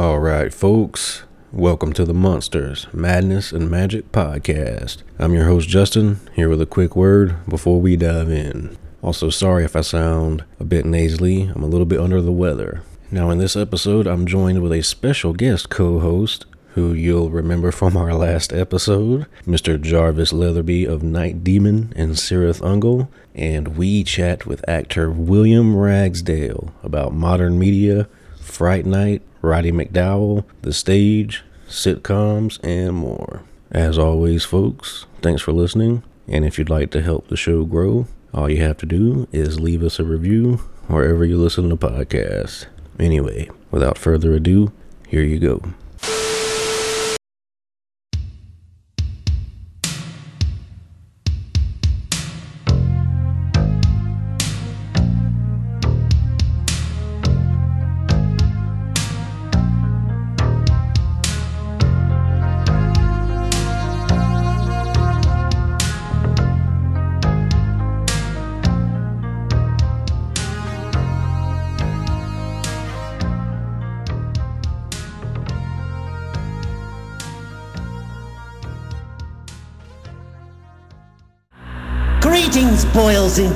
All right, folks. Welcome to the Monsters, Madness, and Magic podcast. I'm your host, Justin, here with a quick word before we dive in. Also, sorry if I sound a bit nasally, I'm a little bit under the weather. Now, in this episode, I'm joined with a special guest co host who you'll remember from our last episode, Mr. Jarvis Leatherby of Night Demon and Cirith Ungol, and we chat with actor William Ragsdale about modern media, Fright Night, Roddy McDowall, the stage, sitcoms, and more. As always, folks, thanks for listening. And if you'd like to help the show grow, all you have to do is leave us a review wherever you listen to podcasts. Anyway, without further ado, here you go.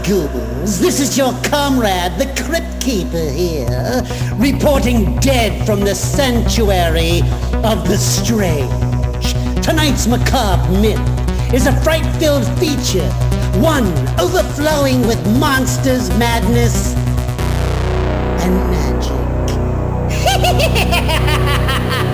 Ghouls. This is your comrade, the Crypt Keeper here, reporting dead from the sanctuary of the strange. Tonight's macabre myth is a fright-filled feature, one overflowing with monsters, madness, and magic.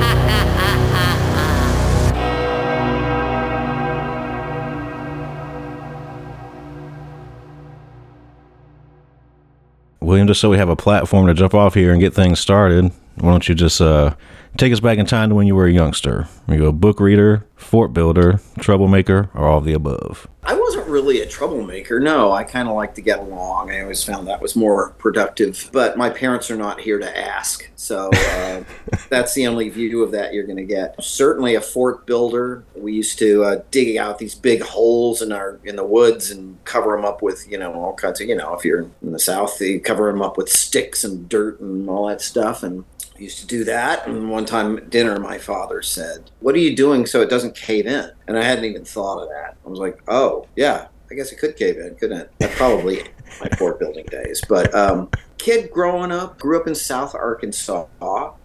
William, just so we have a platform to jump off here and get things started, why don't you just uh, take us back in time to when you were a youngster? Were you a book reader, fort builder, troublemaker, or all of the above? I wasn't really a troublemaker. No, I kind of like to get along. I always found that was more productive. But my parents are not here to ask. So uh, that's the only view of that you're going to get. Certainly a fort builder. We used to uh, dig out these big holes in our in the woods and cover them up with, you know, all kinds of, you know, if you're in the south, you cover them up with sticks and dirt and all that stuff. And used to do that. And one time at dinner, my father said, What are you doing so it doesn't cave in? And I hadn't even thought of that. I was like, Oh, yeah, I guess it could cave in, couldn't it? Probably my fort building days. But um, kid growing up, grew up in South Arkansas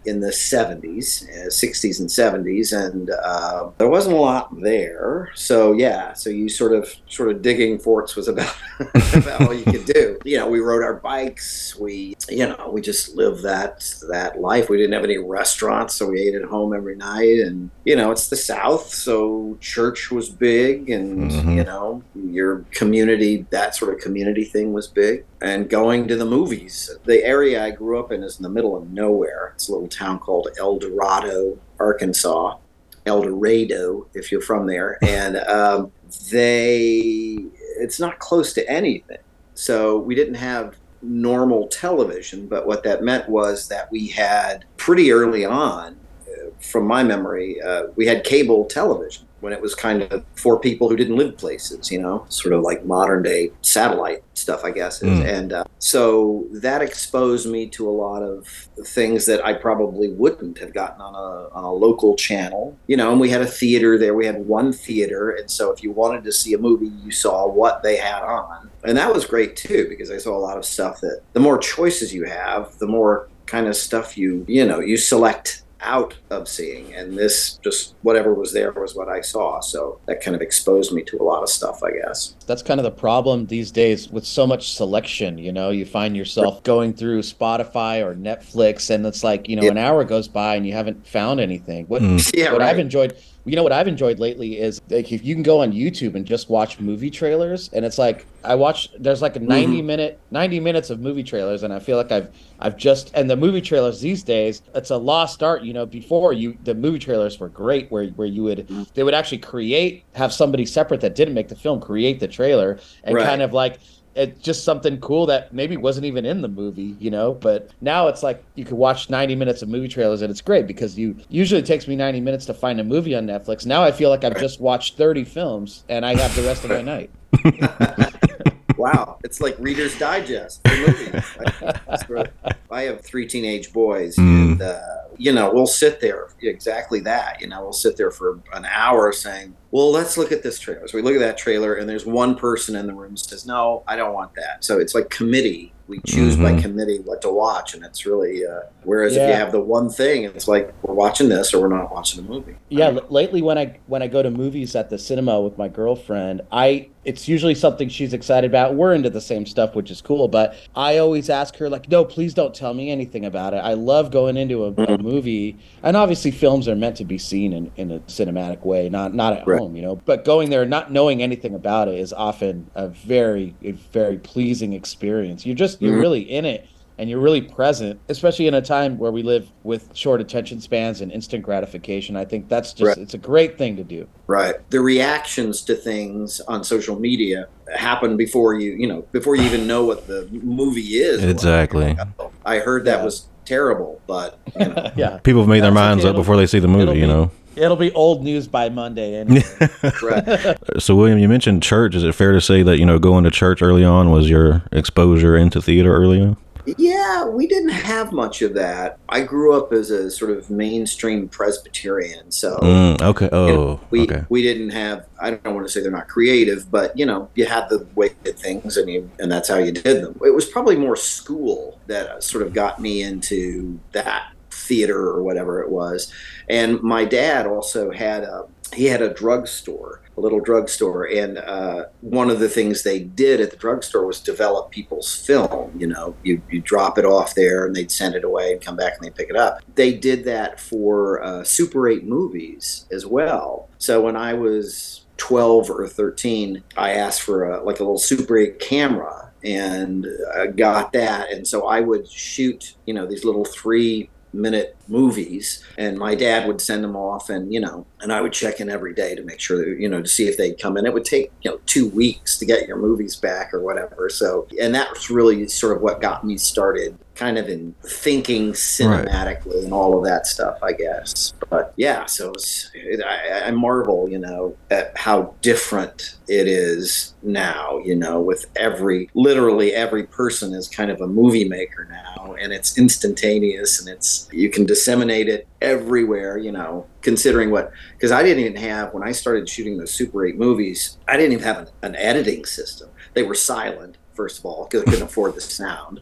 in the 70s, uh, 60s and 70s, and uh, there wasn't a lot there. So yeah, so you sort of sort of digging forts was about about all you could do. You know, we rode our bikes. We you know we just lived that that life. We didn't have any restaurants, so we ate at home every night. And you know, it's the South, so church was big, and Mhm. you know your community that sort of community thing was big and going to the movies. The area I grew up in is in the middle of nowhere. It's a little town called El Dorado, Arkansas. El Dorado, if you're from there. And um, they, it's not close to anything. So we didn't have normal television, but what that meant was that we had pretty early on, uh, from my memory, uh, we had cable television when it was kind of for people who didn't live places, you know, sort of like modern day satellite stuff, I guess. Mm. And uh, so that exposed me to a lot of things that I probably wouldn't have gotten on a, on a local channel, you know. And we had a theater there. We had one theater, and so if you wanted to see a movie, you saw what they had on, and that was great too because I saw a lot of stuff that the more choices you have, the more kind of stuff you you know you select out of seeing and this just whatever was there was what i saw so that kind of exposed me to a lot of stuff i guess That's kind of the problem these days with so much selection. You know, you find yourself going through Spotify or Netflix, and it's like, you know, Yeah. an hour goes by and you haven't found anything. What, Mm. yeah what right. I've enjoyed, you know, what I've enjoyed lately is like if you can go on YouTube and just watch movie trailers, and it's like I watch. There's like a mm-hmm. 90 minute, 90 minutes of movie trailers, and I feel like I've, I've just and the movie trailers these days, it's a lost art. You know, before you, the movie trailers were great, where where you would mm-hmm. they would actually create, have somebody separate that didn't make the film create the trailer and Right. kind of like it's just something cool that maybe wasn't even in the movie, you know. But now it's like you could watch 90 minutes of movie trailers and it's great because you usually it takes me 90 minutes to find a movie on Netflix. Now I feel like I've just watched 30 films and I have the rest of my night. wow it's like reader's digest for movies I, I have three teenage boys Mm. and uh, you know, we'll sit there exactly that. You know, we'll sit there for an hour saying, well, let's look at this trailer. So we look at that trailer, and there's one person in the room says, no, I don't want that. So it's like committee. We choose by Mhm. committee what to watch, and it's really. Uh, whereas if you have the one thing, it's like we're watching this or we're not watching a movie. Yeah, l- lately when I when I go to movies at the cinema with my girlfriend, I it's usually something she's excited about. We're into the same stuff, which is cool, but I always ask her like, "No, please don't tell me anything about it." I love going into a, a movie, and obviously films are meant to be seen in, in a cinematic way, not not at Right. home, you know. But going there not knowing anything about it is often a very a very pleasing experience. You're just you're Mhm. really in it and you're really present, especially in a time where we live with short attention spans and instant gratification. I think that's just Right. it's a great thing to do. Right. The reactions to things on social media happen before you, you know, before you even know what the movie is. Exactly. I heard that Yeah. was terrible, but you know, yeah, People have made their That's minds okay. up before they see the movie, it'll you know. it'll be old news by Monday. Anyway. So, William, you mentioned church. Is it fair to say that, you know, going to church early on was your exposure into theater early on? Yeah, we didn't have much of that. I grew up as a sort of mainstream Presbyterian, so Mm, okay. you know, Oh, we okay. we didn't have. I don't want to say they're not creative, but you know, you had the way did things, and you and that's how you did them. It was probably more school that sort of got me into that theater or whatever it was. And my dad also had a he had a drugstore, a little drugstore, and uh, one of the things they did at the drugstore was develop people's film. You know, you you drop it off there, and they'd send it away and come back and they pick it up. They did that for uh, Super 8 movies as well. So when I was 12 or 13, I asked for a, like a little Super 8 camera and uh, got that. And so I would shoot, you know, these little three minute movies and my dad would send them off and you know and i would check in every day to make sure that you know to see if they'd come in. It would take you know two weeks to get your movies back or whatever so and that's really sort of what got me started kind of in thinking cinematically and all of that stuff i guess. But yeah so it's, it, I, I marvel you know at how different it is now you know with every literally every person is kind of a movie maker now and it's instantaneous and it's you can disseminate it everywhere you know considering what because i didn't even have when i started shooting those super 8 movies i didn't even have an, an editing system. They were silent first of all because i couldn't afford the sound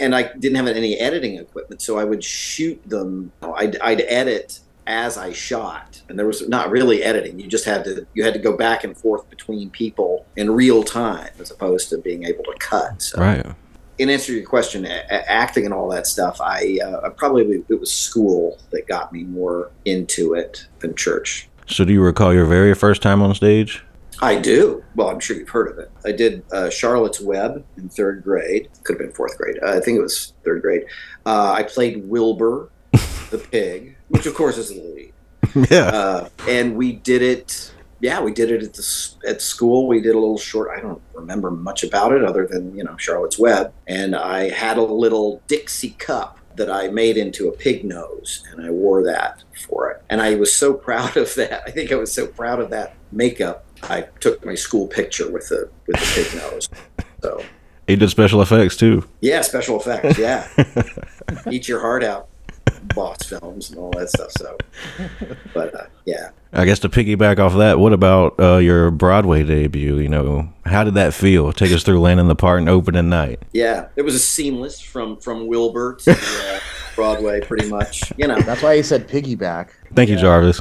and i didn't have any editing equipment so i would shoot them i'd, I'd edit as I shot, and there was not really editing. You just had to you had to go back and forth between people in real time, as opposed to being able to cut. So, Right. in answer to your question, a- acting and all that stuff, I uh, probably it was school that got me more into it than church. So, do you recall your very first time on stage? I do. Well, I'm sure you've heard of it. I did uh, Charlotte's Web in third grade. Could have been fourth grade. Uh, I think it was third grade. Uh, I played Wilbur, the pig, which of course is the lead. yeah. Uh, and we did it. Yeah, we did it at the at school. We did a little short. I don't remember much about it other than you know Charlotte's Web. And I had a little Dixie cup that I made into a pig nose, and I wore that for it. And I was so proud of that. I think I was so proud of that makeup. I took my school picture with the with the pig nose. So He did special effects too. yeah, special effects. Yeah, eat your heart out, boss films and all that stuff. So, but uh, yeah. I guess to piggyback off that, what about uh, your Broadway debut? You know, how did that feel? Take us through landing the part and opening night. Yeah, it was a seamless from from Wilbur to uh, Broadway, pretty much. You know, That's why he said piggyback. Thank you, Jarvis.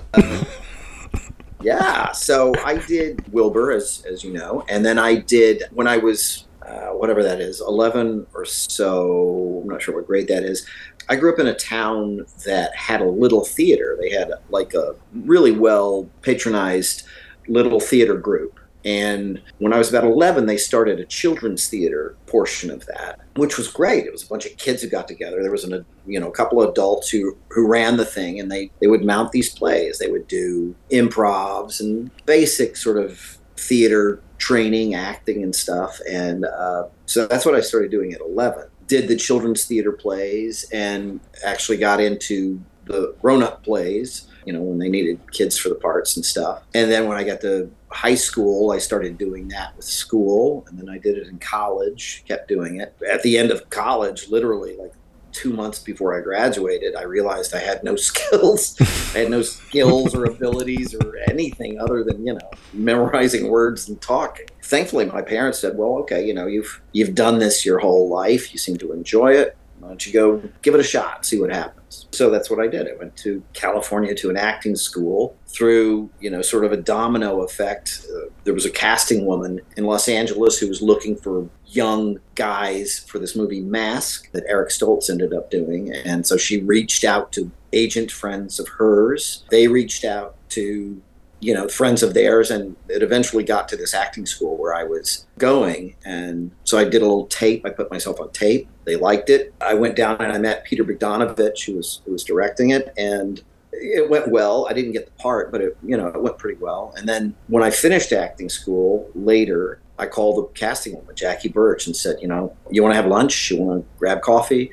Yeah. So I did Wilbur, as as you know, and then I did when I was uh, whatever that is, eleven or so. I'm not sure what grade that is. I grew up in a town that had a little theater. They had like a really well patronized little theater group. And when I was about 11, they started a children's theater portion of that, which was great. It was a bunch of kids who got together. There was an, you know, a couple of adults who who ran the thing, and they they would mount these plays. They would do improvs and basic sort of theater training, acting, and stuff. And uh, so that's what I started doing at 11. Did the children's theater plays and actually got into the grown up plays, you know, when they needed kids for the parts and stuff. And then when I got to high school, I started doing that with school. And then I did it in college, kept doing it. At the end of college, literally, like two months before I graduated, I realized I had no skills. I had no skills or abilities or anything other than you know memorizing words and talking. Thankfully, my parents said, "Well, okay, you know, you've you've done this your whole life. You seem to enjoy it. Why don't you go give it a shot, see what happens?" So that's what I did. I went to California to an acting school. Through you know sort of a domino effect, uh, there was a casting woman in Los Angeles who was looking for young guys for this movie Mask that Eric Stoltz ended up doing, and so she reached out to agent friends of hers. They reached out to you know friends of theirs and it eventually got to this acting school where i was going. And so i did a little tape. I put myself on tape. They liked it. I went down and i met peter bogdanovich who was who was directing it and it went well. I didn't get the part but it you know it went pretty well. And then when i finished acting school later i called the casting woman jackie burch and said you know you want to have lunch? You want to grab coffee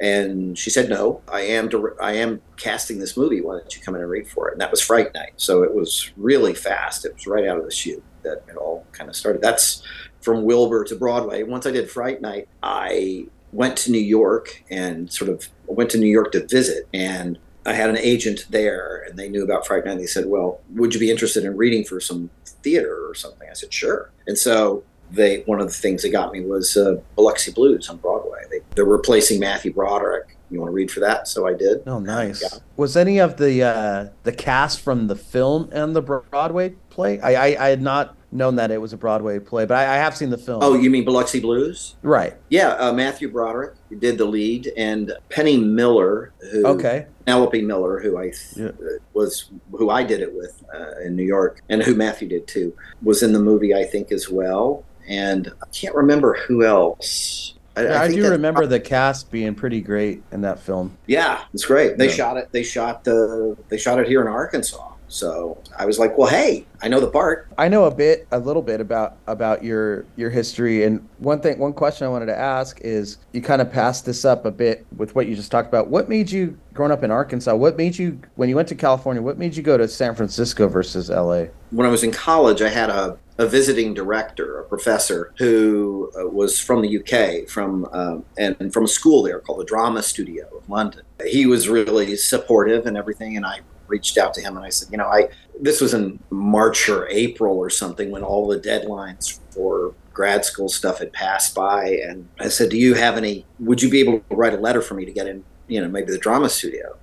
and she said, "No, I am. I am casting this movie. Why don't you come in and read for it?" And that was Fright Night. So it was really fast. It was right out of the chute that it all kind of started. That's from Wilbur to Broadway. Once I did Fright Night, I went to New York and sort of went to New York to visit. And I had an agent there, and they knew about Fright Night. They said, "Well, would you be interested in reading for some theater or something?" I said, "Sure." And so they one of the things that got me was uh, Biloxi Blues on Broadway. They, they're replacing Matthew Broderick. You want to read for that? So I did. Oh, nice. Yeah. Was any of the uh, the cast from the film and the Broadway play? I, I, I had not known that it was a Broadway play, but I, I, have seen the film. Oh, you mean Biloxi Blues? Right. Yeah, uh, Matthew Broderick did the lead, and Penny Miller, who okay, Penelope Miller, who I th- yeah. was who I did it with uh, in New York, and who Matthew did too, was in the movie I think as well and I can't remember who else. I, yeah, I, I do remember the cast being pretty great in that film. Yeah, it's great. They yeah. shot it. They shot the. They shot it here in Arkansas. So I was like, well, hey, I know the part. I know a bit, a little bit about about your your history. And one thing, one question I wanted to ask is, you kind of passed this up a bit with what you just talked about. What made you, growing up in Arkansas, what made you, when you went to California, what made you go to San Francisco versus L.A.? When I was in college, I had a a visiting director, a professor who uh, was from the UK, from uh, and from a school there called the Drama Studio of London. He was really supportive and everything, and I reached out to him and I said, you know, I this was in March or April or something when all the deadlines for grad school stuff had passed by, and I said, do you have any? Would you be able to write a letter for me to get in? You know, maybe the Drama Studio,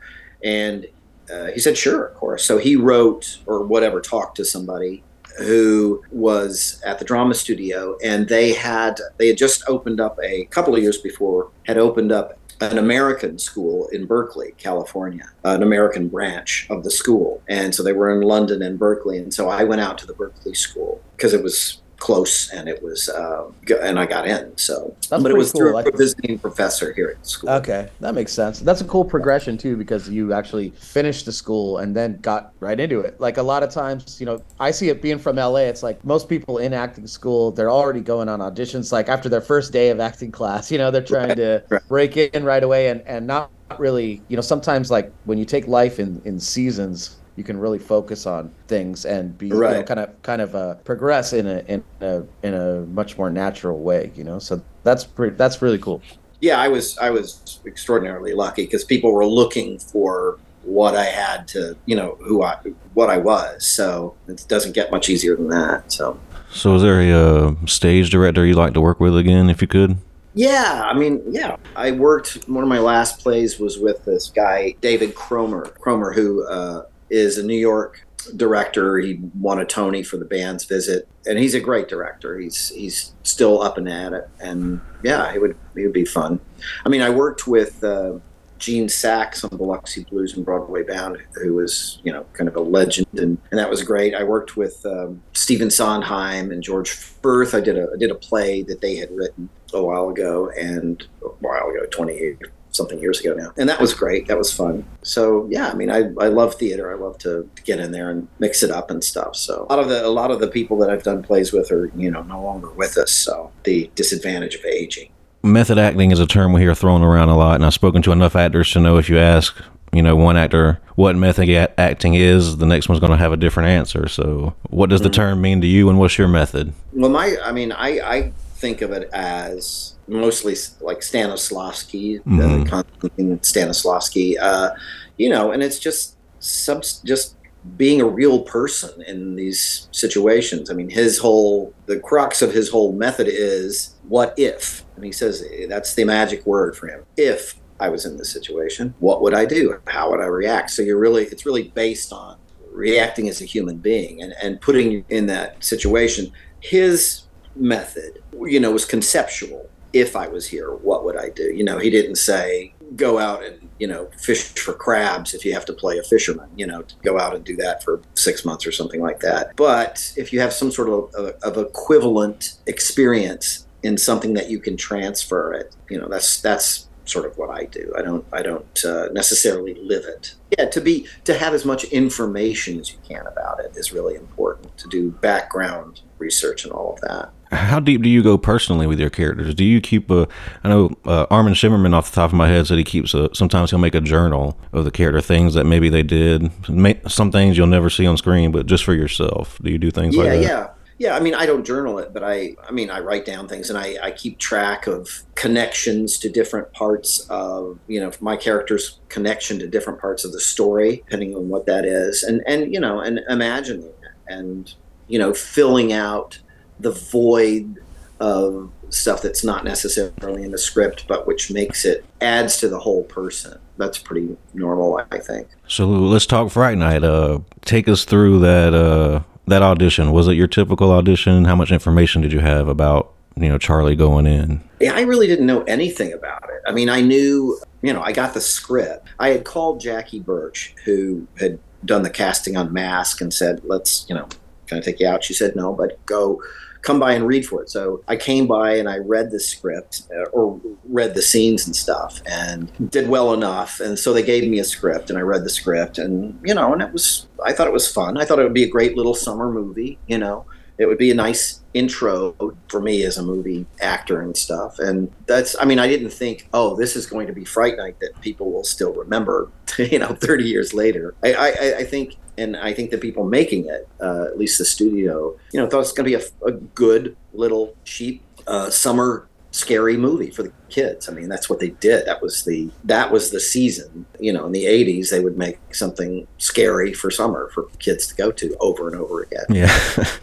and uh, he said, sure, of course. So he wrote or whatever, talked to somebody who was at the drama studio and they had they had just opened up a couple of years before had opened up an American school in Berkeley, California, an American branch of the school. And so they were in London and Berkeley. And so I went out to the Berkeley school because it was close and it was uh, and I got in. So, That's but it was cool. through a visiting professor here at school. Okay, that makes sense. That's a cool progression too because you actually finished the school and then got right into it. Like a lot of times, you know, I see it being from LA. It's like most people in acting school, they're already going on auditions. Like after their first day of acting class, you know, they're trying right. to right. break in right away and and not really, you know, sometimes like when you take life in in seasons you can really focus on things and be right. you know, kind of kind of uh, progress in a in a in a much more natural way. You know, so that's pretty that's really cool. Yeah, I was I was extraordinarily lucky because people were looking for what I had to, you know, who I what I was. So it doesn't get much easier than that. So. So, is there a uh, stage director you'd like to work with again, if you could? Yeah, I mean, yeah. I worked. One of my last plays was with this guy, David Cromer. Cromer, who uh, is a New York director. He won a Tony for the band's visit, and he's a great director. He's he's still up and at it, and yeah, it would it would be fun. I mean, I worked with uh, Gene Saks on the Biloxi Blues and Broadway Bound, who was you know kind of a legend, and, and that was great. I worked with um, Stephen Sondheim and George Furth. I did a I did a play that they had written a while ago, and a while ago, twenty eight something years ago now. And that was great. That was fun. So yeah, I mean, I, I love theater. I love to, get in there and mix it up and stuff. So a lot of the a lot of the people that I've done plays with are you know no longer with us. So the disadvantage of aging. Method acting is a term we hear thrown around a lot, and I've spoken to enough actors to know if you ask, you know, one actor what method acting is, the next one's going to have a different answer. So, what does mm-hmm. the term mean to you, and what's your method? Well, my, I mean, I, I think of it as mostly like Stanislavski, Konstantin Stanislavski. Uh, you know, and it's just sub just being a real person in these situations. I mean, his whole the crux of his whole method is what if, and he says that's the magic word for him. If I was in this situation, what would I do? How would I react? So you're really it's really based on reacting as a human being and, and putting in that situation. His method, you know, was conceptual. If I was here, what would I do? You know, he didn't say go out and you know fish for crabs if you have to play a fisherman. You know, go out and do that for six months or something like that. But if you have some sort of, of, of equivalent experience in something that you can transfer it, you know, that's that's sort of what I do. I don't I don't uh, necessarily live it. Yeah, to be to have as much information as you can about it is really important. To do background research and all of that. How deep do you go personally with your characters? Do you keep a? I know uh, Armin Shimerman, off the top of my head, said he keeps a. Sometimes he'll make a journal of the character, things that maybe they did, some things you'll never see on screen, but just for yourself. Do you do things yeah, like that? yeah. Yeah, I mean, I don't journal it, but I, I mean, I write down things and I, I keep track of connections to different parts of, you know, my character's connection to different parts of the story, depending on what that is, and and you know, and imagining it, and you know, filling out the void of stuff that's not necessarily in the script, but which makes it adds to the whole person. That's pretty normal, I think. So let's talk Fright Night. Uh, take us through that uh, that audition. Was it your typical audition? How much information did you have about you know Charlie going in? Yeah, I really didn't know anything about it. I mean, I knew, you know, I got the script. I had called Jackie Burch, who had done the casting on Mask, and said, "Let's, you know, can I take you out?" She said, "No, but go." Come by and read for it. So I came by and I read the script uh, or read the scenes and stuff and did well enough. And so they gave me a script and I read the script and, you know, and it was, I thought it was fun. I thought it would be a great little summer movie, you know, it would be a nice intro for me as a movie actor and stuff. And that's, I mean, I didn't think, oh, this is going to be Fright Night that people will still remember, you know, 30 years later. I, I, I think, and I think the people making it, uh, at least the studio, you know, thought it was going to be a, a good little cheap uh, summer scary movie for the kids. I mean, that's what they did. That was the that was the season. You know, in the '80s, they would make something scary for summer for kids to go to over and over again. Yeah.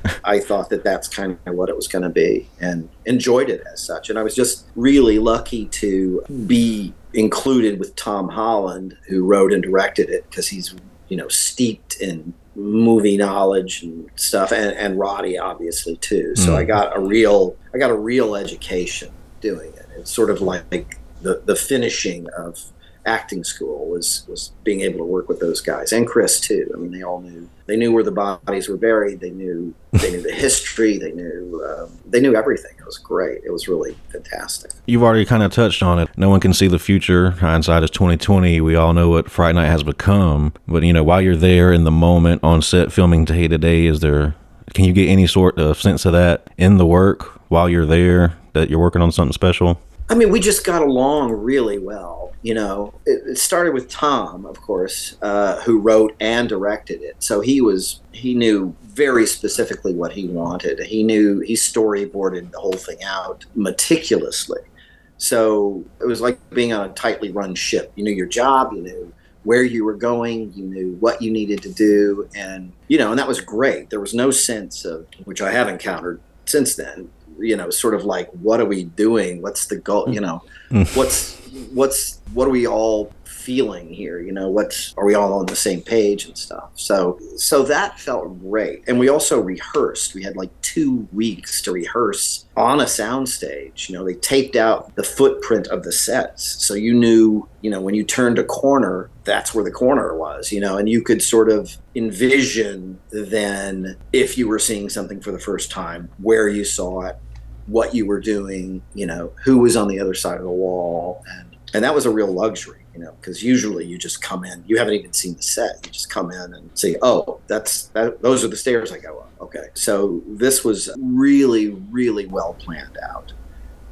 I thought that that's kind of what it was going to be, and enjoyed it as such. And I was just really lucky to be included with Tom Holland, who wrote and directed it, because he's you know steeped in movie knowledge and stuff and, and Roddy obviously too so Mm. I got a real I got a real education doing it it's sort of like the the finishing of acting school was was being able to work with those guys and Chris too I mean they all knew they knew where the bodies were buried they knew they knew the history they knew um, they knew everything it was great it was really fantastic You've already kind of touched on it. No one can see the future. Hindsight is twenty twenty. We all know what Fright Night has become. But you know, while you're there in the moment on set filming Day to Day, is there? Can you get any sort of sense of that in the work while you're there? That you're working on something special. I mean, we just got along really well. You know, it, it started with Tom, of course, uh, who wrote and directed it. So he was he knew very specifically what he wanted. He knew he storyboarded the whole thing out meticulously. So it was like being on a tightly run ship. You knew your job. You knew where you were going. You knew what you needed to do, and you know, and that was great. There was no sense of which I have encountered since then you know sort of like what are we doing? What's the goal you know? Mm. What's what's what are we all feeling here? You know what's are we all on the same page and stuff? So so that felt great. And we also rehearsed. We had like two weeks to rehearse on a soundstage. You know they taped out the footprint of the sets. So you knew you know when you turned a corner that's where the corner was you know? And you could sort of envision then if you were seeing something for the first time where you saw it what you were doing you know who was on the other side of the wall. And and that was a real luxury you know because usually you just come in you haven't even seen the set. You just come in and say oh that's that those are the stairs i go up. Okay. So this was really really well planned out.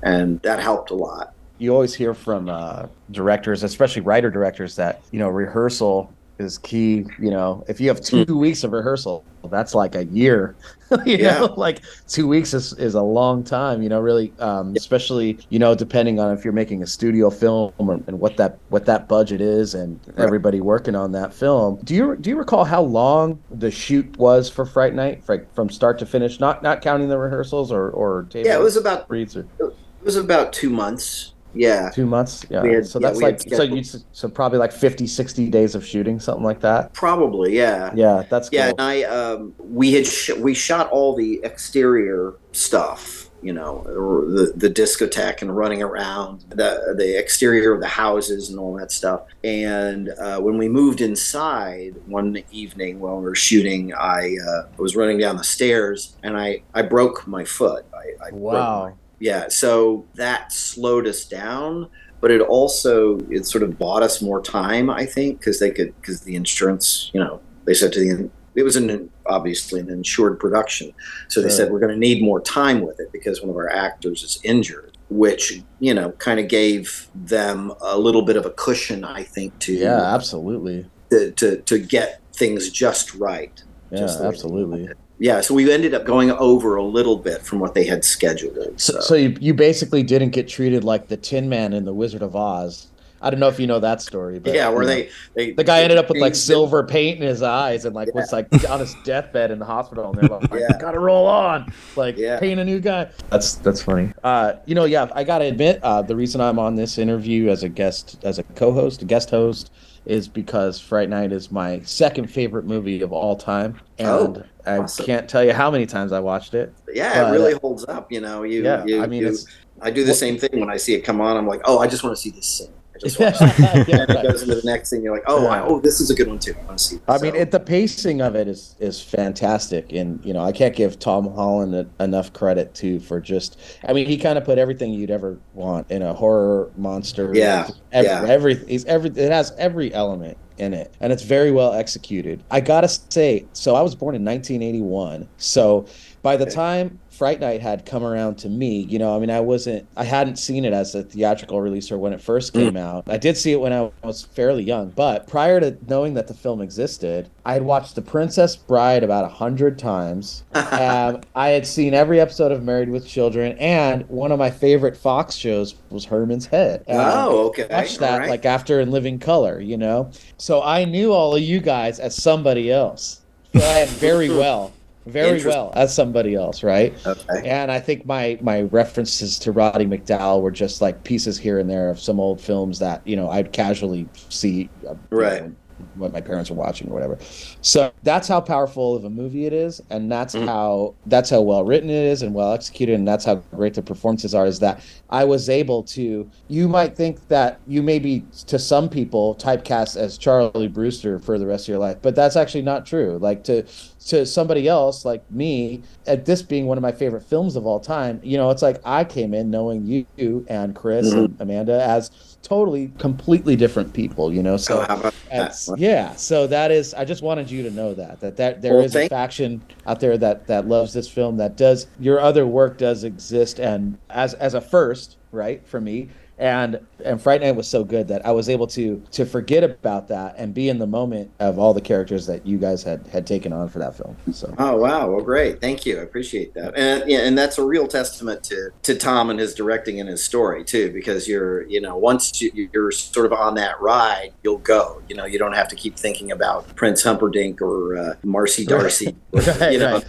And that helped a lot. You always hear from uh, directors, especially writer directors, that you know rehearsal is key. You know, if you have two weeks of rehearsal, that's like a year. you Yeah. know, like two weeks is, is a long time. You know, really, um, especially you know, depending on if you're making a studio film or, and what that what that budget is, and everybody working on that film. Do you do you recall how long the shoot was for Fright Night, like from start to finish? Not not counting the rehearsals or or Yeah, it was about reads or it was about two months. Yeah, two months. Yeah, had- so that's had like so you so probably like 50, 60 days of shooting, something like that. probably. Yeah, Yeah, that's cool. yeah. And I um, we had sh- we shot all the exterior stuff. You know, the the discotheque and running around the the exterior of the houses and all that stuff. And uh, when we moved inside one evening while we were shooting, I uh, was running down the stairs and I I broke my foot. I, I wow. Yeah so that slowed us down but it also it sort of bought us more time i think because they could because the insurance you know they said to the it was an obviously an insured production so they Sure. said we're going to need more time with it because one of our actors is injured which you know kind of gave them a little bit of a cushion i think to Yeah, absolutely. to, to, to get things just right Yeah, Just absolutely. Wanted it. yeah so we ended up going over a little bit from what they had scheduled So, so you, you basically didn't get treated like the Tin Man in the Wizard of Oz. I don't know if you know that story, but yeah, where you know, they, they the guy ended up with like silver paint in his eyes and like was like on his deathbed in the hospital and they're like, Yeah. gotta roll on. Like Yeah. paint a new guy. That's that's funny. Uh you know, yeah, I gotta admit, uh the reason I'm on this interview as a guest as a co-host, a guest host, is because Fright Night is my second favorite movie of all time. Oh, and Oh, I awesome. can't tell you how many times I watched it. Yeah, But, it really uh, holds up. You know, you. Yeah, you, I mean, you- I do the same thing when I see it come on. I'm like, oh, I just want to see this scene. I just to see. yeah, and it goes into the next thing. You're like, oh, Yeah. oh, this is a good one too. I want to see. I So, mean, it, the pacing of it is is fantastic, and you know, I can't give Tom Holland a, enough credit too for just. I mean, he kind of put everything you'd ever want in a horror monster. Yeah, every, yeah. every he's every it has every element in it, and it's very well executed. I gotta say, so I was born in 1981, so by the Okay. time Fright Night had come around to me, you know, I mean, I wasn't, I hadn't seen it as a theatrical release or when it first Mm. came out. I did see it when I was fairly young, but prior to knowing that the film existed, I had watched The Princess Bride about a hundred times. um, I had seen every episode of Married with Children, and one of my favorite Fox shows was Herman's Head. Um, oh, okay. watched that right. like after in living color, you know. So I knew all of you guys as somebody else, very well, very well as somebody else, right? okay. And I think my my references to Roddy McDowall were just like pieces here and there of some old films that you know I'd casually see, Right. know, what my parents were watching or whatever. So that's how powerful of a movie it is, and that's Mhm. how that's how well written it is and well executed, and that's how great the performances are. Is that I was able to. You might think that you may be to some people typecast as Charlie Brewster for the rest of your life, but that's actually not true. Like to to somebody else like me, at this being one of my favorite films of all time, you know, it's like I came in knowing you and Chris Mm-hmm. and Amanda as totally completely different people, you know. So So how about that? it's, yeah, so that is. I just wanted you to know that that that there Well, is a faction out there that that loves this film. That does your other work does exist, and as as a first, right for me. And and Fright Night was so good that I was able to to forget about that and be in the moment of all the characters that you guys had had taken on for that film. So Oh wow! Well, great. Thank you. I appreciate that. And yeah, and that's a real testament to to Tom and his directing and his story too, because you're you know once you, you're sort of on that ride, you'll go. You know, you don't have to keep thinking about Prince Humperdinck or uh, Marcy Darcy. Right, you know, right.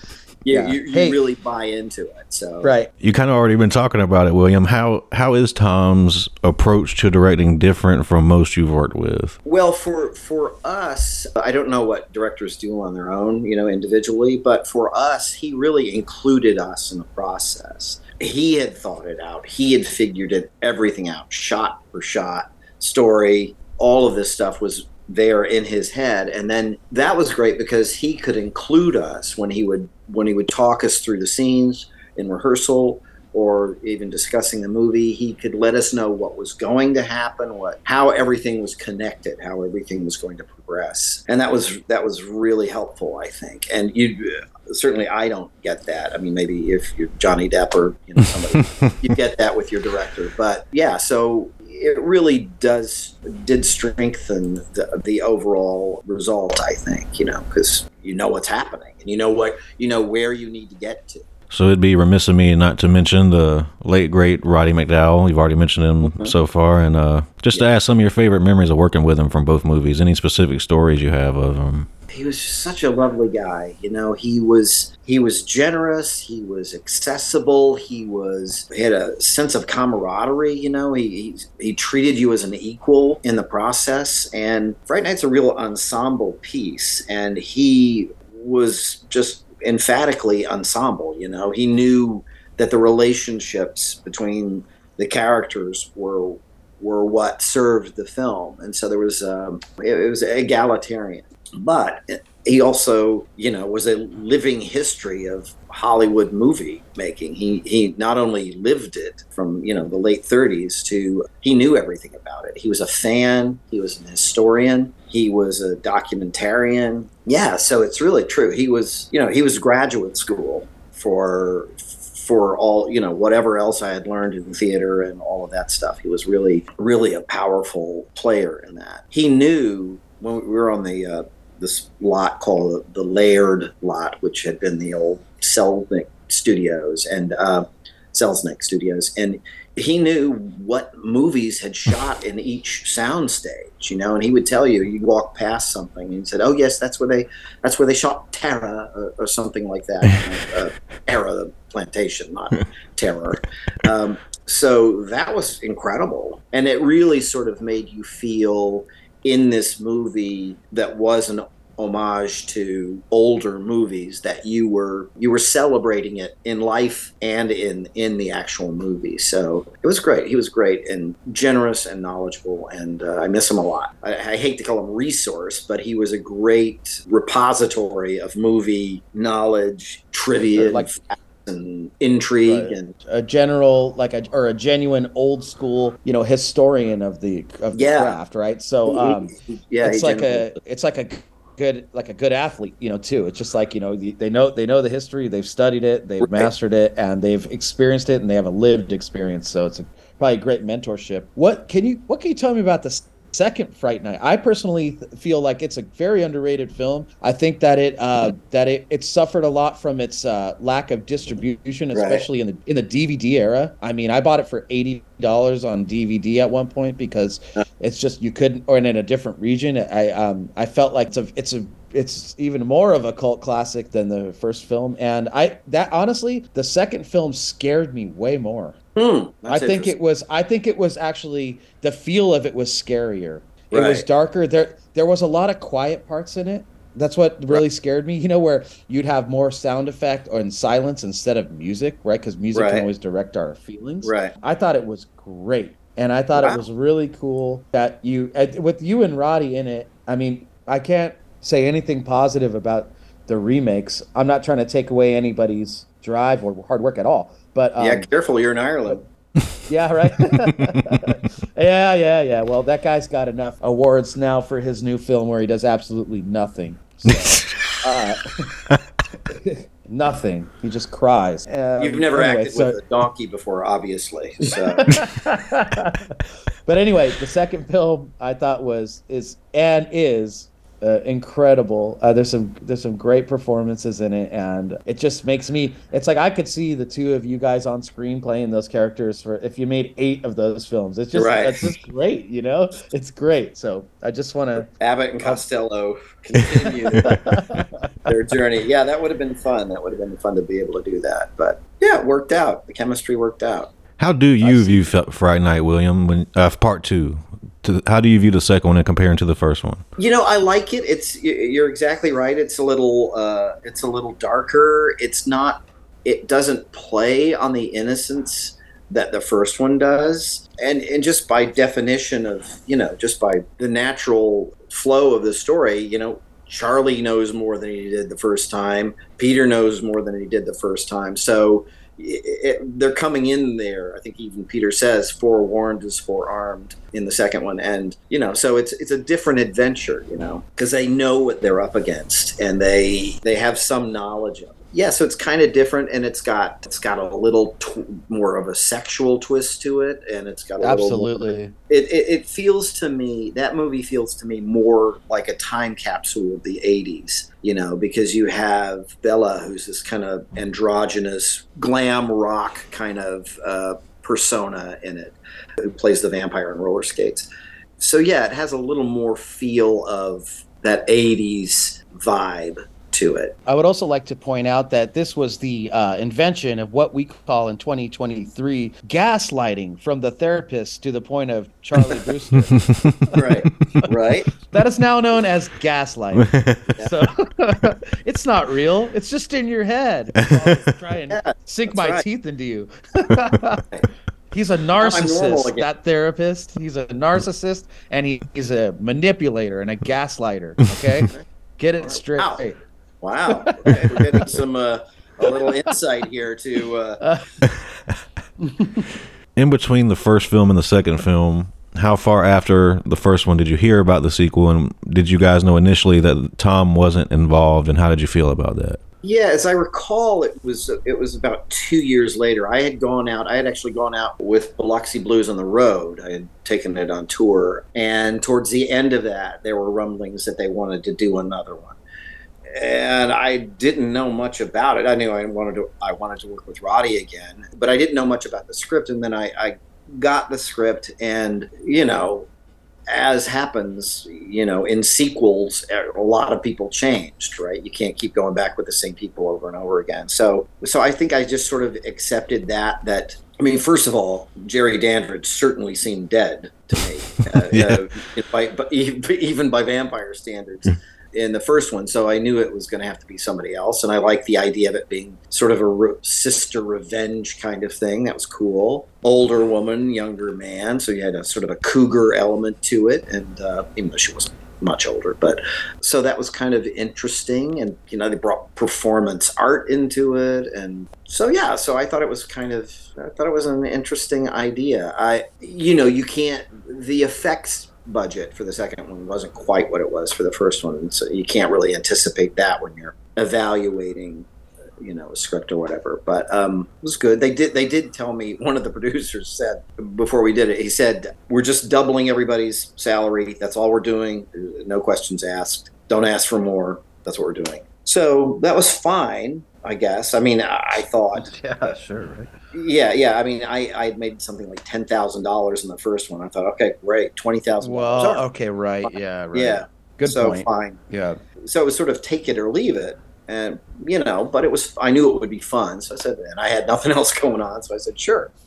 You, Yeah. you, you Hey. really buy into it. So right, You kind of already been talking about it, William. How how is Tom's approach to directing different from most you've worked with? Well, for for us, I don't know what directors do on their own, you know, individually, but for us, he really included us in the process. He had thought it out. He had figured it everything out, shot for shot, story, all of this stuff was there in his head and then that was great because he could include us when he would when he would talk us through the scenes in rehearsal or even discussing the movie he could let us know what was going to happen what how everything was connected how everything was going to progress. And that was that was really helpful i think. And you certainly i don't get that. I mean maybe if you're johnny depp or you know somebody you get that with your director. But yeah so it really does did strengthen the, the overall result. I think you know because you know what's happening and you know what you know where you need to get to. So it'd be remiss of me not to mention the late great Roddy McDowall. You've already mentioned him mm-hmm. so far, and uh, just yeah. to ask some of your favorite memories of working with him from both movies. Any specific stories you have of him? He was such a lovely guy. You know, he was he was generous. He was accessible. He was he had a sense of camaraderie. You know, he he, he treated you as an equal in the process. And Fright Night's a real ensemble piece, and he was just emphatically ensemble. You know, he knew that the relationships between the characters were were what served the film, and so there was um, it, it was egalitarian. But he also, you know, was a living history of Hollywood movie making. He he not only lived it from you know the late 30s to he knew everything about it. He was a fan. He was an historian. He was a documentarian. Yeah, so it's really true. He was you know he was graduate school for for all you know whatever else I had learned in theater and all of that stuff. He was really really a powerful player in that. He knew when we were on the uh, this lot called the Laird lot, which had been the old Selznick Studios and uh, Selznick Studios, and he knew what movies had shot in each soundstage, you know, and he would tell you. You walk past something, and he said, "Oh yes, that's where they that's where they shot Tara or, or something like that." you know, uh, the plantation, not Terror. Um, so that was incredible, and it really sort of made you feel in this movie that was an homage to older movies that you were you were celebrating it in life and in in the actual movie. So it was great. He was great and generous and knowledgeable and uh, i miss him a lot. I, I, hate to call him resource but he was a great repository of movie knowledge trivia like and intrigue right. and a general like a or a genuine old school you know historian of the of the yeah. craft right so um yeah it's like a it's like a good like a good athlete you know too it's just like you know they know they know the history they've studied it they've right. mastered it and they've experienced it and they have a lived experience so it's a, probably a great mentorship what can you what can you tell me about this second Fright Night. I personally feel like it's a very underrated film. I think that it uh, that it, it suffered a lot from its uh, lack of distribution, especially right. in the in the DVD era. I mean, I bought it for eighty dollars on DVD at one point because it's just you couldn't, or in a different region. I um I felt like it's a it's a it's even more of a cult classic than the first film and i that honestly the second film scared me way more Hmm, I think it was. I think it was actually the feel of it was scarier. It was darker. There, there was a lot of quiet parts in it. That's what really right. scared me. You know, where you'd have more sound effect or in silence instead of music, right? Because music right. can always direct our feelings. Right. I thought it was great, and I thought wow. it was really cool that you, with you and Roddy in it. I mean, I can't say anything positive about the remakes. I'm not trying to take away anybody's drive or hard work at all. But um, yeah, careful, you're in Ireland. yeah, right. yeah, yeah, yeah. Well, that guy's got enough awards now for his new film where he does absolutely nothing. So, uh, nothing. He just cries. Um, You've never anyway, acted so, with a donkey before, obviously. So. but anyway, the second film I thought was is and is uh, incredible. Uh, there's some there's some great performances in it, and it just makes me. It's like I could see the two of you guys on screen playing those characters for if you made eight of those films. It's just right. it's just great, you know. It's great. So I just want to Abbott and Costello continue their journey. Yeah, that would have been fun. That would have been fun to be able to do that. But yeah, it worked out. The chemistry worked out. How do you view Fright Night, William? When uh, part two, to, how do you view the second one and comparing to the first one? You know, I like it. It's you're exactly right. It's a little uh, it's a little darker. It's not. It doesn't play on the innocence that the first one does, and and just by definition of you know just by the natural flow of the story, you know, Charlie knows more than he did the first time. Peter knows more than he did the first time. So it, they're coming in there. I think even Peter says forewarned is forearmed in the second one, and you know, so it's it's a different adventure, you know, because they know what they're up against and they they have some knowledge of it. Yeah, so it's kind of different, and it's got it's got a little tw- more of a sexual twist to it, and it's got a Absolutely. Little, it, it it feels to me that movie feels to me more like a time capsule of the '80s, you know, because you have Bella, who's this kind of androgynous glam rock kind of uh, persona in it, who plays the vampire in roller skates. So yeah, it has a little more feel of that '80s vibe to it. I would also like to point out that this was the uh, invention of what we call in 2023 gaslighting from the therapist to the point of Charlie Brewster. right, right. That is now known as gaslighting. So it's not real. It's just in your head. Try and Yeah, sink my right. teeth into you. He's a narcissist, that therapist. He's a narcissist and he, he's a manipulator and a gaslighter. Okay? Get it straight. Wow. Wow, okay, we're getting some uh, a little insight here to. Uh, In between the first film and the second film, how far after the first one did you hear about the sequel, and did you guys know initially that Tom wasn't involved, and how did you feel about that? Yeah, as I recall, it was it was about two years later. I had gone out. I had actually gone out with Biloxi Blues on the road. I had taken it on tour, and towards the end of that, there were rumblings that they wanted to do another one. And I didn't know much about it. I knew I wanted to I wanted to work with Roddy again, but I didn't know much about the script. And then I, I got the script, and you know, as happens, you know, in sequels, a lot of people changed, right? You can't keep going back with the same people over and over again. So, so I think I just sort of accepted that. That I mean, first of all, Jerry Dandridge certainly seemed dead to me, uh, Yeah. uh, by, but even by vampire standards. In the first one, so I knew it was going to have to be somebody else, and I liked the idea of it being sort of a re- sister revenge kind of thing. That was cool. Older woman, younger man, so you had a sort of a cougar element to it, and uh, even though she wasn't much older, but so that was kind of interesting, and you know they brought performance art into it, and so yeah, so I thought it was kind of I thought it was an interesting idea. I you know you can't the effects budget for the second one wasn't quite what it was for the first one, so you can't really anticipate that when you're evaluating you know a script or whatever. But um it was good. They did they did tell me one of the producers said before we did it he said we're just doubling everybody's salary. That's all we're doing. No questions asked. Don't ask for more. That's what we're doing. So that was fine i guess. I mean I thought Yeah, sure. Right? Yeah yeah i mean i i had made something like $10000 in the first one i thought okay great $20000 Well, okay, right. Yeah, right. yeah Good so point. fine Yeah. so it was sort of take it or leave it and you know but it was i knew it would be fun so i said and i had nothing else going on so i said sure right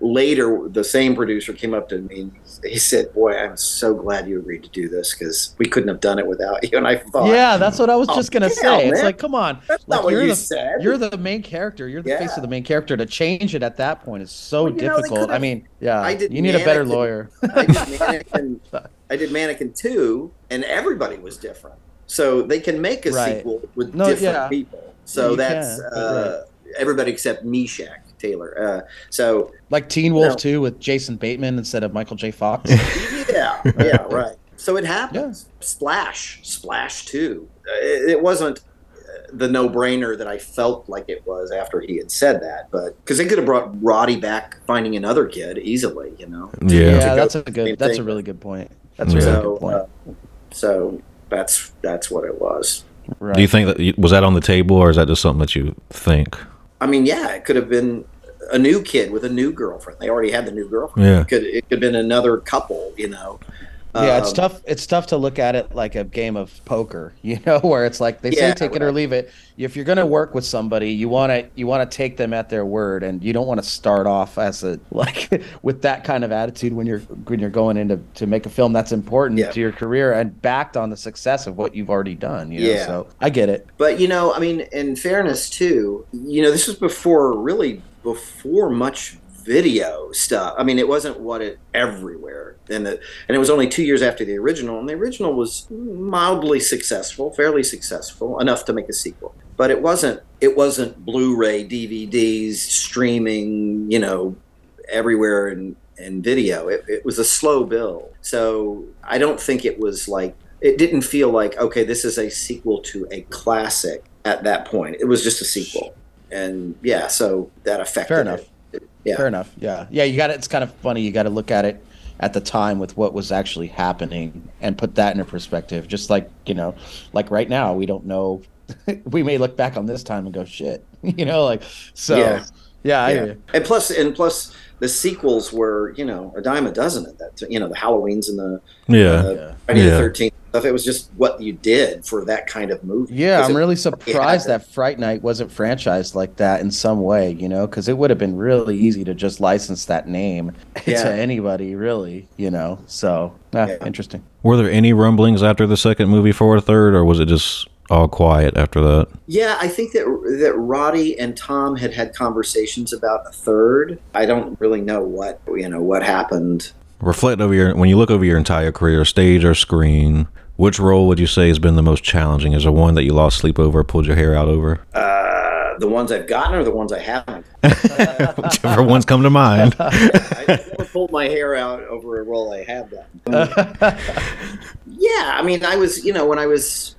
later the same producer came up to me and he said boy i'm so glad you agreed to do this because we couldn't have done it without you and i thought Yeah, that's what I was Oh, just gonna yeah, say. It's like, come on, that's like not what you're you the said you're the main character. You're the face of the main character. To change it at that point is so Well, you know, difficult. I mean, yeah, I did you need a better lawyer. I did mannequin i did mannequin 2 and everybody was different so they can make a Right. sequel with No, different yeah. people so that's uh, everybody except Meshach taylor uh, so Like Teen Wolf No. 2 with Jason Bateman instead of Michael J. Fox. yeah, yeah, right. So it happens. Splash, Splash too. Uh, It, it wasn't uh, the no-brainer that I felt like it was after he had said that, but because they could have brought Roddy back, finding another kid easily, you know. Yeah. yeah, that's a good. That's a really good point. That's a really So, good point. uh, so that's that's what it was. Right. Do you think that was that on the table, or is that just something that you think? I mean, yeah, it could have been a new kid with a new girlfriend. They already had the new girlfriend. Yeah. It could it could have been another couple, you know. Yeah, it's Um, tough. It's tough to look at it like a game of poker, you know, where it's like they say Yeah, take it or leave it. If you're going to work with somebody, you want to you want to take them at their word, and you don't want to start off as a like with that kind of attitude when you're when you're going into to make a film that's important Yeah. to your career and backed on the success of what you've already done. You know? Yeah. So I get it. But you know, I mean, in fairness too, you know, this was before really before much video stuff. I mean, it wasn't what it everywhere, and the and it was only two years after the original, and the original was mildly successful, fairly successful, enough to make a sequel. But it wasn't. It wasn't Blu-ray, DVDs, streaming. You know, everywhere in in video. It, it was a slow build, so I don't think it was like it didn't feel like okay, this is a sequel to a classic. at that point. It was just a sequel, and yeah, so that affected. Fair enough. It. Yeah. Fair enough. Yeah. Yeah. You got it. It's kind of funny. You got to look at it at the time with what was actually happening and put that into perspective. Just like, you know, like right now, we don't know. we may look back on this time and go, shit, you know, like, so Yeah. yeah. Yeah. and plus and plus the sequels were you know a dime a dozen at that t- you know the halloweens and the Yeah. uh, Yeah. Friday the Yeah. 13th stuff it was just what you did for that kind of movie Yeah, I'm really surprised that Fright Night wasn't franchised like that in some way, you know, because it would have been really easy to just license that name Yeah. to anybody, really, you know. So, ah, Yeah. interesting. Were there any rumblings after the second movie for a third, or was it just all quiet after that? yeah i think that that roddy and tom had had conversations about a third i don't really know what you know what happened Reflect over your when you look over your entire career, stage or screen. Which role would you say has been the most challenging? Is there one that you lost sleep over, pulled your hair out over? uh the ones i've gotten or the ones i haven't Whichever ones come to mind. I never pulled my hair out over a role I have done. yeah, I mean, I was, you know, when I was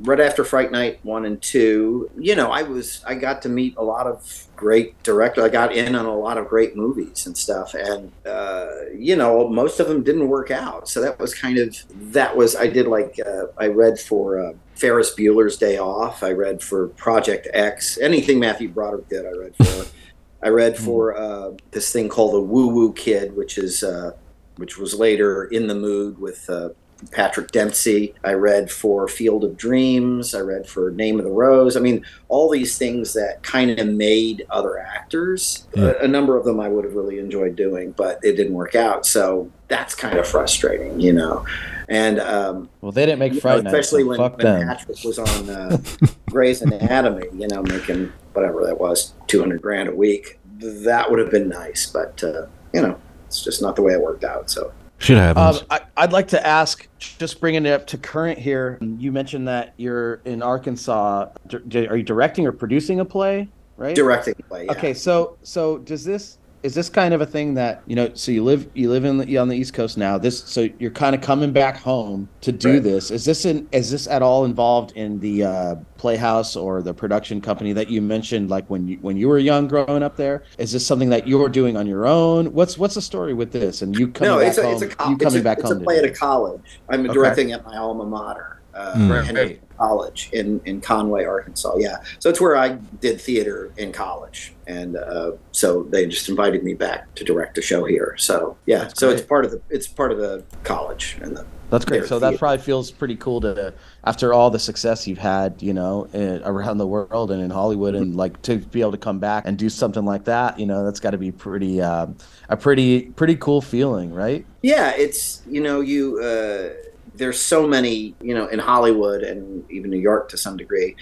right after Fright Night one and two, you know, I was, I got to meet a lot of great directors. I got in on a lot of great movies and stuff, and uh, you know, most of them didn't work out. So that was kind of that was I did like uh, I read for. Uh, Ferris Bueller's Day Off. I read for Project X. Anything Matthew Broderick did, I read for. I read for uh, this thing called the Woo Woo Kid, which is uh, which was later in the mood with uh, Patrick Dempsey. I read for Field of Dreams. I read for Name of the Rose. I mean, all these things that kind of made other actors. Yeah. A, a number of them I would have really enjoyed doing, but it didn't work out. So that's kind of frustrating, you know. And um, Well, they didn't make Fright Night, especially so when, when. Patrick was on uh, Grey's Anatomy, you know, making whatever that was, two hundred grand a week. That would have been nice, but uh, you know, it's just not the way it worked out. So Shit happens. Um, I, I'd like to ask, just bringing it up to current here. You mentioned that you're in Arkansas. D- Are you directing or producing a play? Right. directing play, yeah. Okay, so so does this is this kind of a thing that you know? So you live you live in the, on the East Coast now. This so you're kind of coming back home to do Right. this. Is this in is this at all involved in the uh, Playhouse or the production company that you mentioned? Like when you when you were young, growing up there, is this something that you're doing on your own? What's what's the story with this? And you coming no, back it's a, home? it's a, co- you it's a, back it's home? a play at a college. I'm Okay. directing at my alma mater, uh, Mm. Hendrix Right. College in, in Conway, Arkansas. Yeah, so it's where I did theater in college, and uh, so they just invited me back to direct a show here. So yeah, That's so it's part of the it's part of the college and the That's great. their So that probably feels pretty cool to, after all the success you've had, you know, in, around the world and in Hollywood, and like to be able to come back and do something like that, you know, that's got to be pretty, um, a pretty, pretty cool feeling, right? Yeah, it's you know you uh, there's so many you know in Hollywood and even New York to some degree.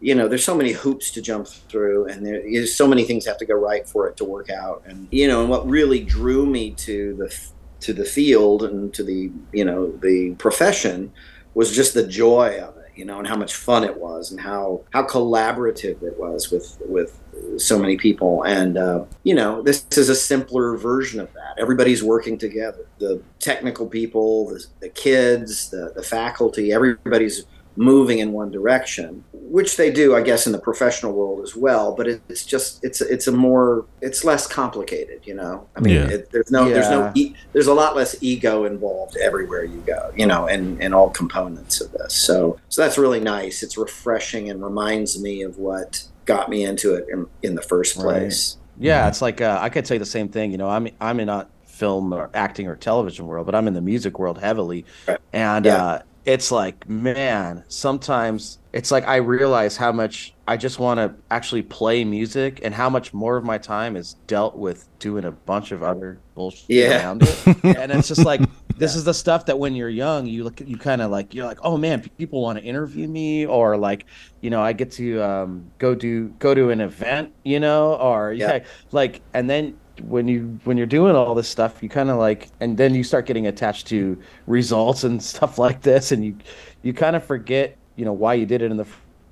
You know, there's so many hoops to jump through, and there is so many things have to go right for it to work out. And you know, and what really drew me to the to the field and to the you know the profession was just the joy of it. You know, and how much fun it was, and how how collaborative it was with with so many people. And uh, you know, this is a simpler version of that. Everybody's working together. The technical people, the, the kids, the the faculty, everybody's moving in one direction, which they do, I guess, in the professional world as well. But it, it's just it's it's a more it's less complicated, you know. I mean, Yeah. it, there's no there's no e- there's a lot less ego involved everywhere you go, you know, and and all components of this. So so that's really nice. It's refreshing and reminds me of what got me into it in, in the first Right. place. Yeah, it's like uh, I could say the same thing. You know, I'm I'm in not film or acting or television world, but I'm in the music world heavily, Right. and Yeah. uh, it's like, man, sometimes it's like I realize how much I just want to actually play music, and how much more of my time is dealt with doing a bunch of other bullshit Yeah. around it, and it's just like. This is the stuff that when you're young, you look, you kind of like, you're like, oh man, people want to interview me, or like, you know, I get to um, go do go to an event, you know, or Yeah. yeah, like, and then when you when you're doing all this stuff, you kind of like, and then you start getting attached to results and stuff like this, and you you kind of forget, you know, why you did it in the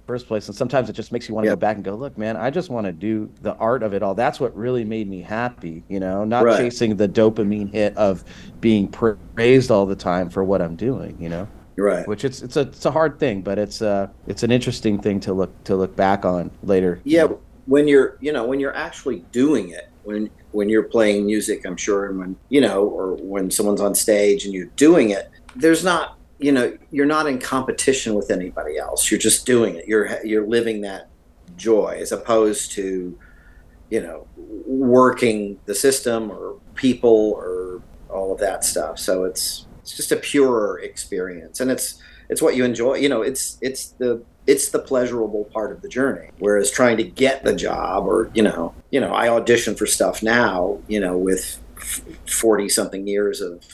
first place, and sometimes it just makes you want to Yeah. go back and go, look, man, I just want to do the art of it all. That's what really made me happy, you know, not Right. chasing the dopamine hit of being praised all the time for what I'm doing, you know. Right. which it's it's a it's a hard thing, but it's uh it's an interesting thing to look to look back on later. Yeah, when you're you know when you're actually doing it, when when you're playing music, I'm sure, and when you know, or when someone's on stage and you're doing it, there's not you know you're not in competition with anybody else. You're just doing it. You're you're living that joy as opposed to you know working the system or people or all of that stuff. So it's it's just a purer experience, and it's it's what you enjoy. You know, it's it's the it's the pleasurable part of the journey. Whereas trying to get the job, or you know, you know, I audition for stuff now. You know, with forty something years of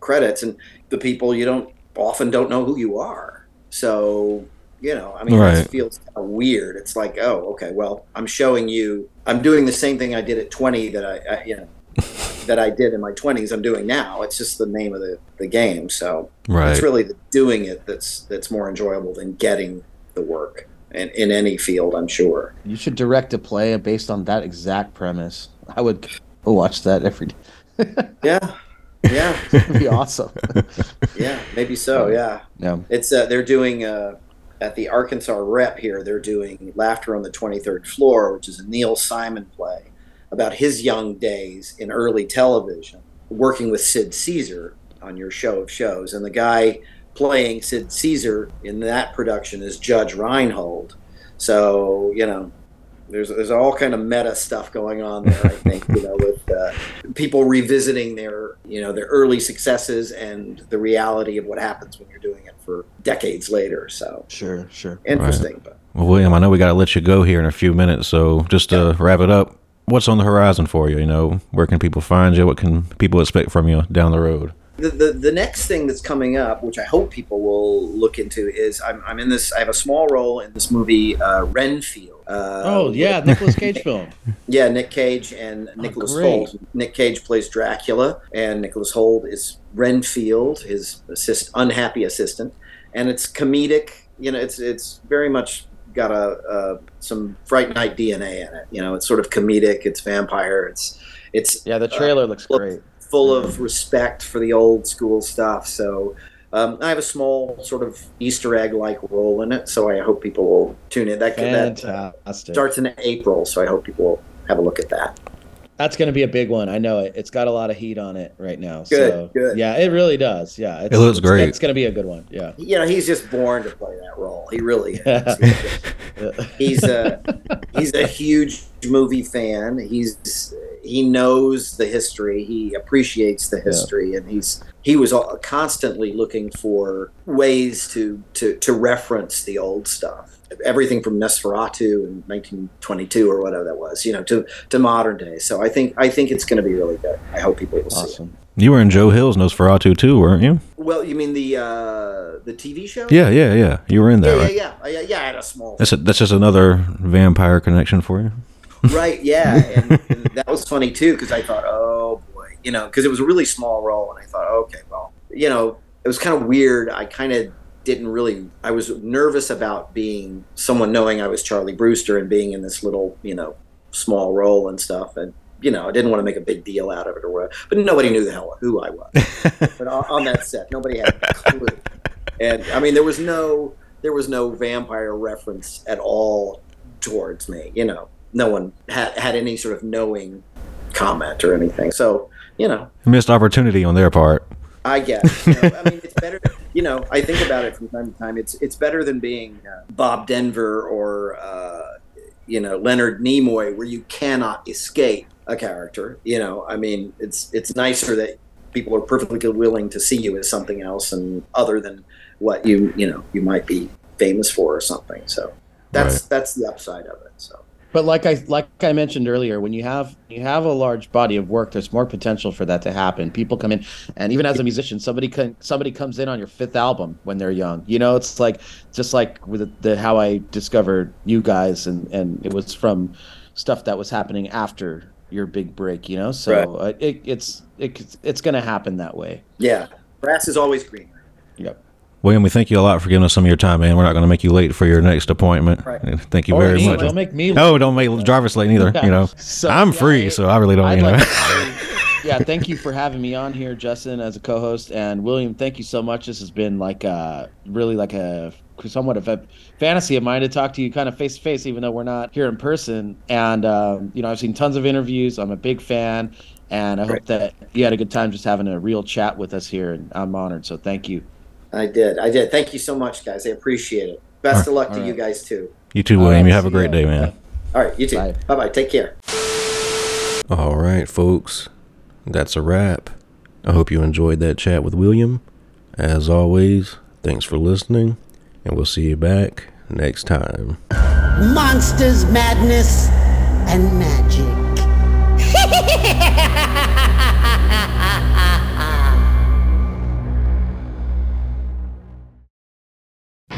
credits, and the people you don't often don't know who you are. So you know, I mean, Right. it feels kind of weird. It's like, oh, okay, well, I'm showing you, I'm doing the same thing I did at 20 that I, I you know, that I did in my 20s. I'm doing now. It's just the name of the, the game. So Right. it's really the doing it that's that's more enjoyable than getting the work. In, in any field, I'm sure. You should direct a play based on that exact premise. I would watch that every day. Yeah, yeah, It'd be awesome. yeah. Maybe so. Yeah. yeah. It's uh, they're doing uh, at the Arkansas Rep here. They're doing Laughter on the Twenty Third Floor, which is a Neil Simon play about his young days in early television, working with Sid Caesar on your show of shows, and the guy playing Sid Caesar in that production is Judge Reinhold. So you know. There's, there's all kind of meta stuff going on there. I think you know with uh, people revisiting their you know their early successes and the reality of what happens when you're doing it for decades later. So Sure, sure. interesting, but Well, William, I know we got to let you go here in a few minutes. So just to wrap it up, what's on the horizon for you? You know, where can people find you? What can people expect from you down the road? The, the the next thing that's coming up, which I hope people will look into, is I'm, I'm in this. I have a small role in this movie, uh, Renfield. Uh, Oh yeah, Nicolas Cage film. Yeah, Nick Cage and Nicholas great. Hoult. Nick Cage plays Dracula, and Nicholas Hoult is Renfield, his assist, unhappy assistant, and it's comedic. You know, it's it's very much got a, some Fright Night DNA in it. You know, it's sort of comedic. It's vampire. It's it's Yeah, the trailer looks look- great. Full of respect for the old school stuff. So um, I have a small sort of Easter egg like role in it. So I hope people will tune in. That, that Fantastic. starts in April. So I hope people will have a look at that. That's going to be a big one. I know it. It's got a lot of heat on it right now. Good, so, good. Yeah, it really does. Yeah, it's, It looks it's- great. It's going to be a good one. Yeah. You know, he's just born to play that role. He really is. he's a he's a huge movie fan. He's he knows the history. He appreciates the history, and he's he was constantly looking for ways to to to reference the old stuff. Everything from Nosferatu in 1922 or whatever that was, you know, to to modern day. So I think I think it's going to be really good. I hope people will see it. awesome. You were in Joe Hill's NOS4A2 too, weren't you? Well, you mean the uh, the TV show? Yeah, yeah, yeah. You were in there, yeah, right? yeah, Uh, yeah, yeah. I had a small That's a, that's just another vampire connection for you. Right yeah and, and that was funny too because i thought oh boy you know because it was a really small role and i thought okay well you know it was kind of weird i kind of didn't really i was nervous about being someone knowing i was charlie brewster and being in this little you know small role and stuff and you know i didn't want to make a big deal out of it or whatever but nobody knew the hell who i was. But on, on that set nobody had a clue. And i mean there was no there was no vampire reference at all towards me you know no one had had any sort of knowing comment or anything so you know Missed opportunity on their part. I guess. You know, I mean, it's better. You know, I think about it from time to time. It's it's better than being uh, Bob Denver or uh, you know Leonard Nimoy, where you cannot escape a character. You know, I mean, it's it's nicer that people are perfectly willing to see you as something else and other than what you you know you might be famous for or something. So that's that's the upside of it. So. But like I like I mentioned earlier, when you have you have a large body of work, there's more potential for that to happen. People come in, and even as a musician, somebody can somebody comes in on your fifth album when they're young. You know, it's like just like with the, how I discovered you guys, and and it was from stuff that was happening after your big break. You know, so uh, it, it's it, it's going to happen that way. Yeah, grass is always greener. Yep. William, we thank you a lot for giving us some of your time, man. We're not going to make you late for your next appointment. Right. Thank you Or very me, much. Don't make me. No, don't make drivers late either. You know, So, I'm yeah, free, I- so I really don't. I'd You know, like to- yeah, thank you for having me on here, Justin, as a co-host, and William. Thank you so much. This has been like a really like a somewhat of a fantasy of mine to talk to you kind of face to face, even though we're not here in person. And um, you know, I've seen tons of interviews. I'm a big fan, and I hope that you had a good time just having a real chat with us here. And I'm honored. So thank you. I did. I did. Thank you so much, guys. I appreciate it. Best of luck to you guys too. You too, William. right, you have a great ya. day, man. All right, you too. Bye. Bye bye. Take care. All right, folks. That's a wrap. I hope you enjoyed that chat with William. As always, thanks for listening, and we'll see you back next time. Monsters, madness, and magic.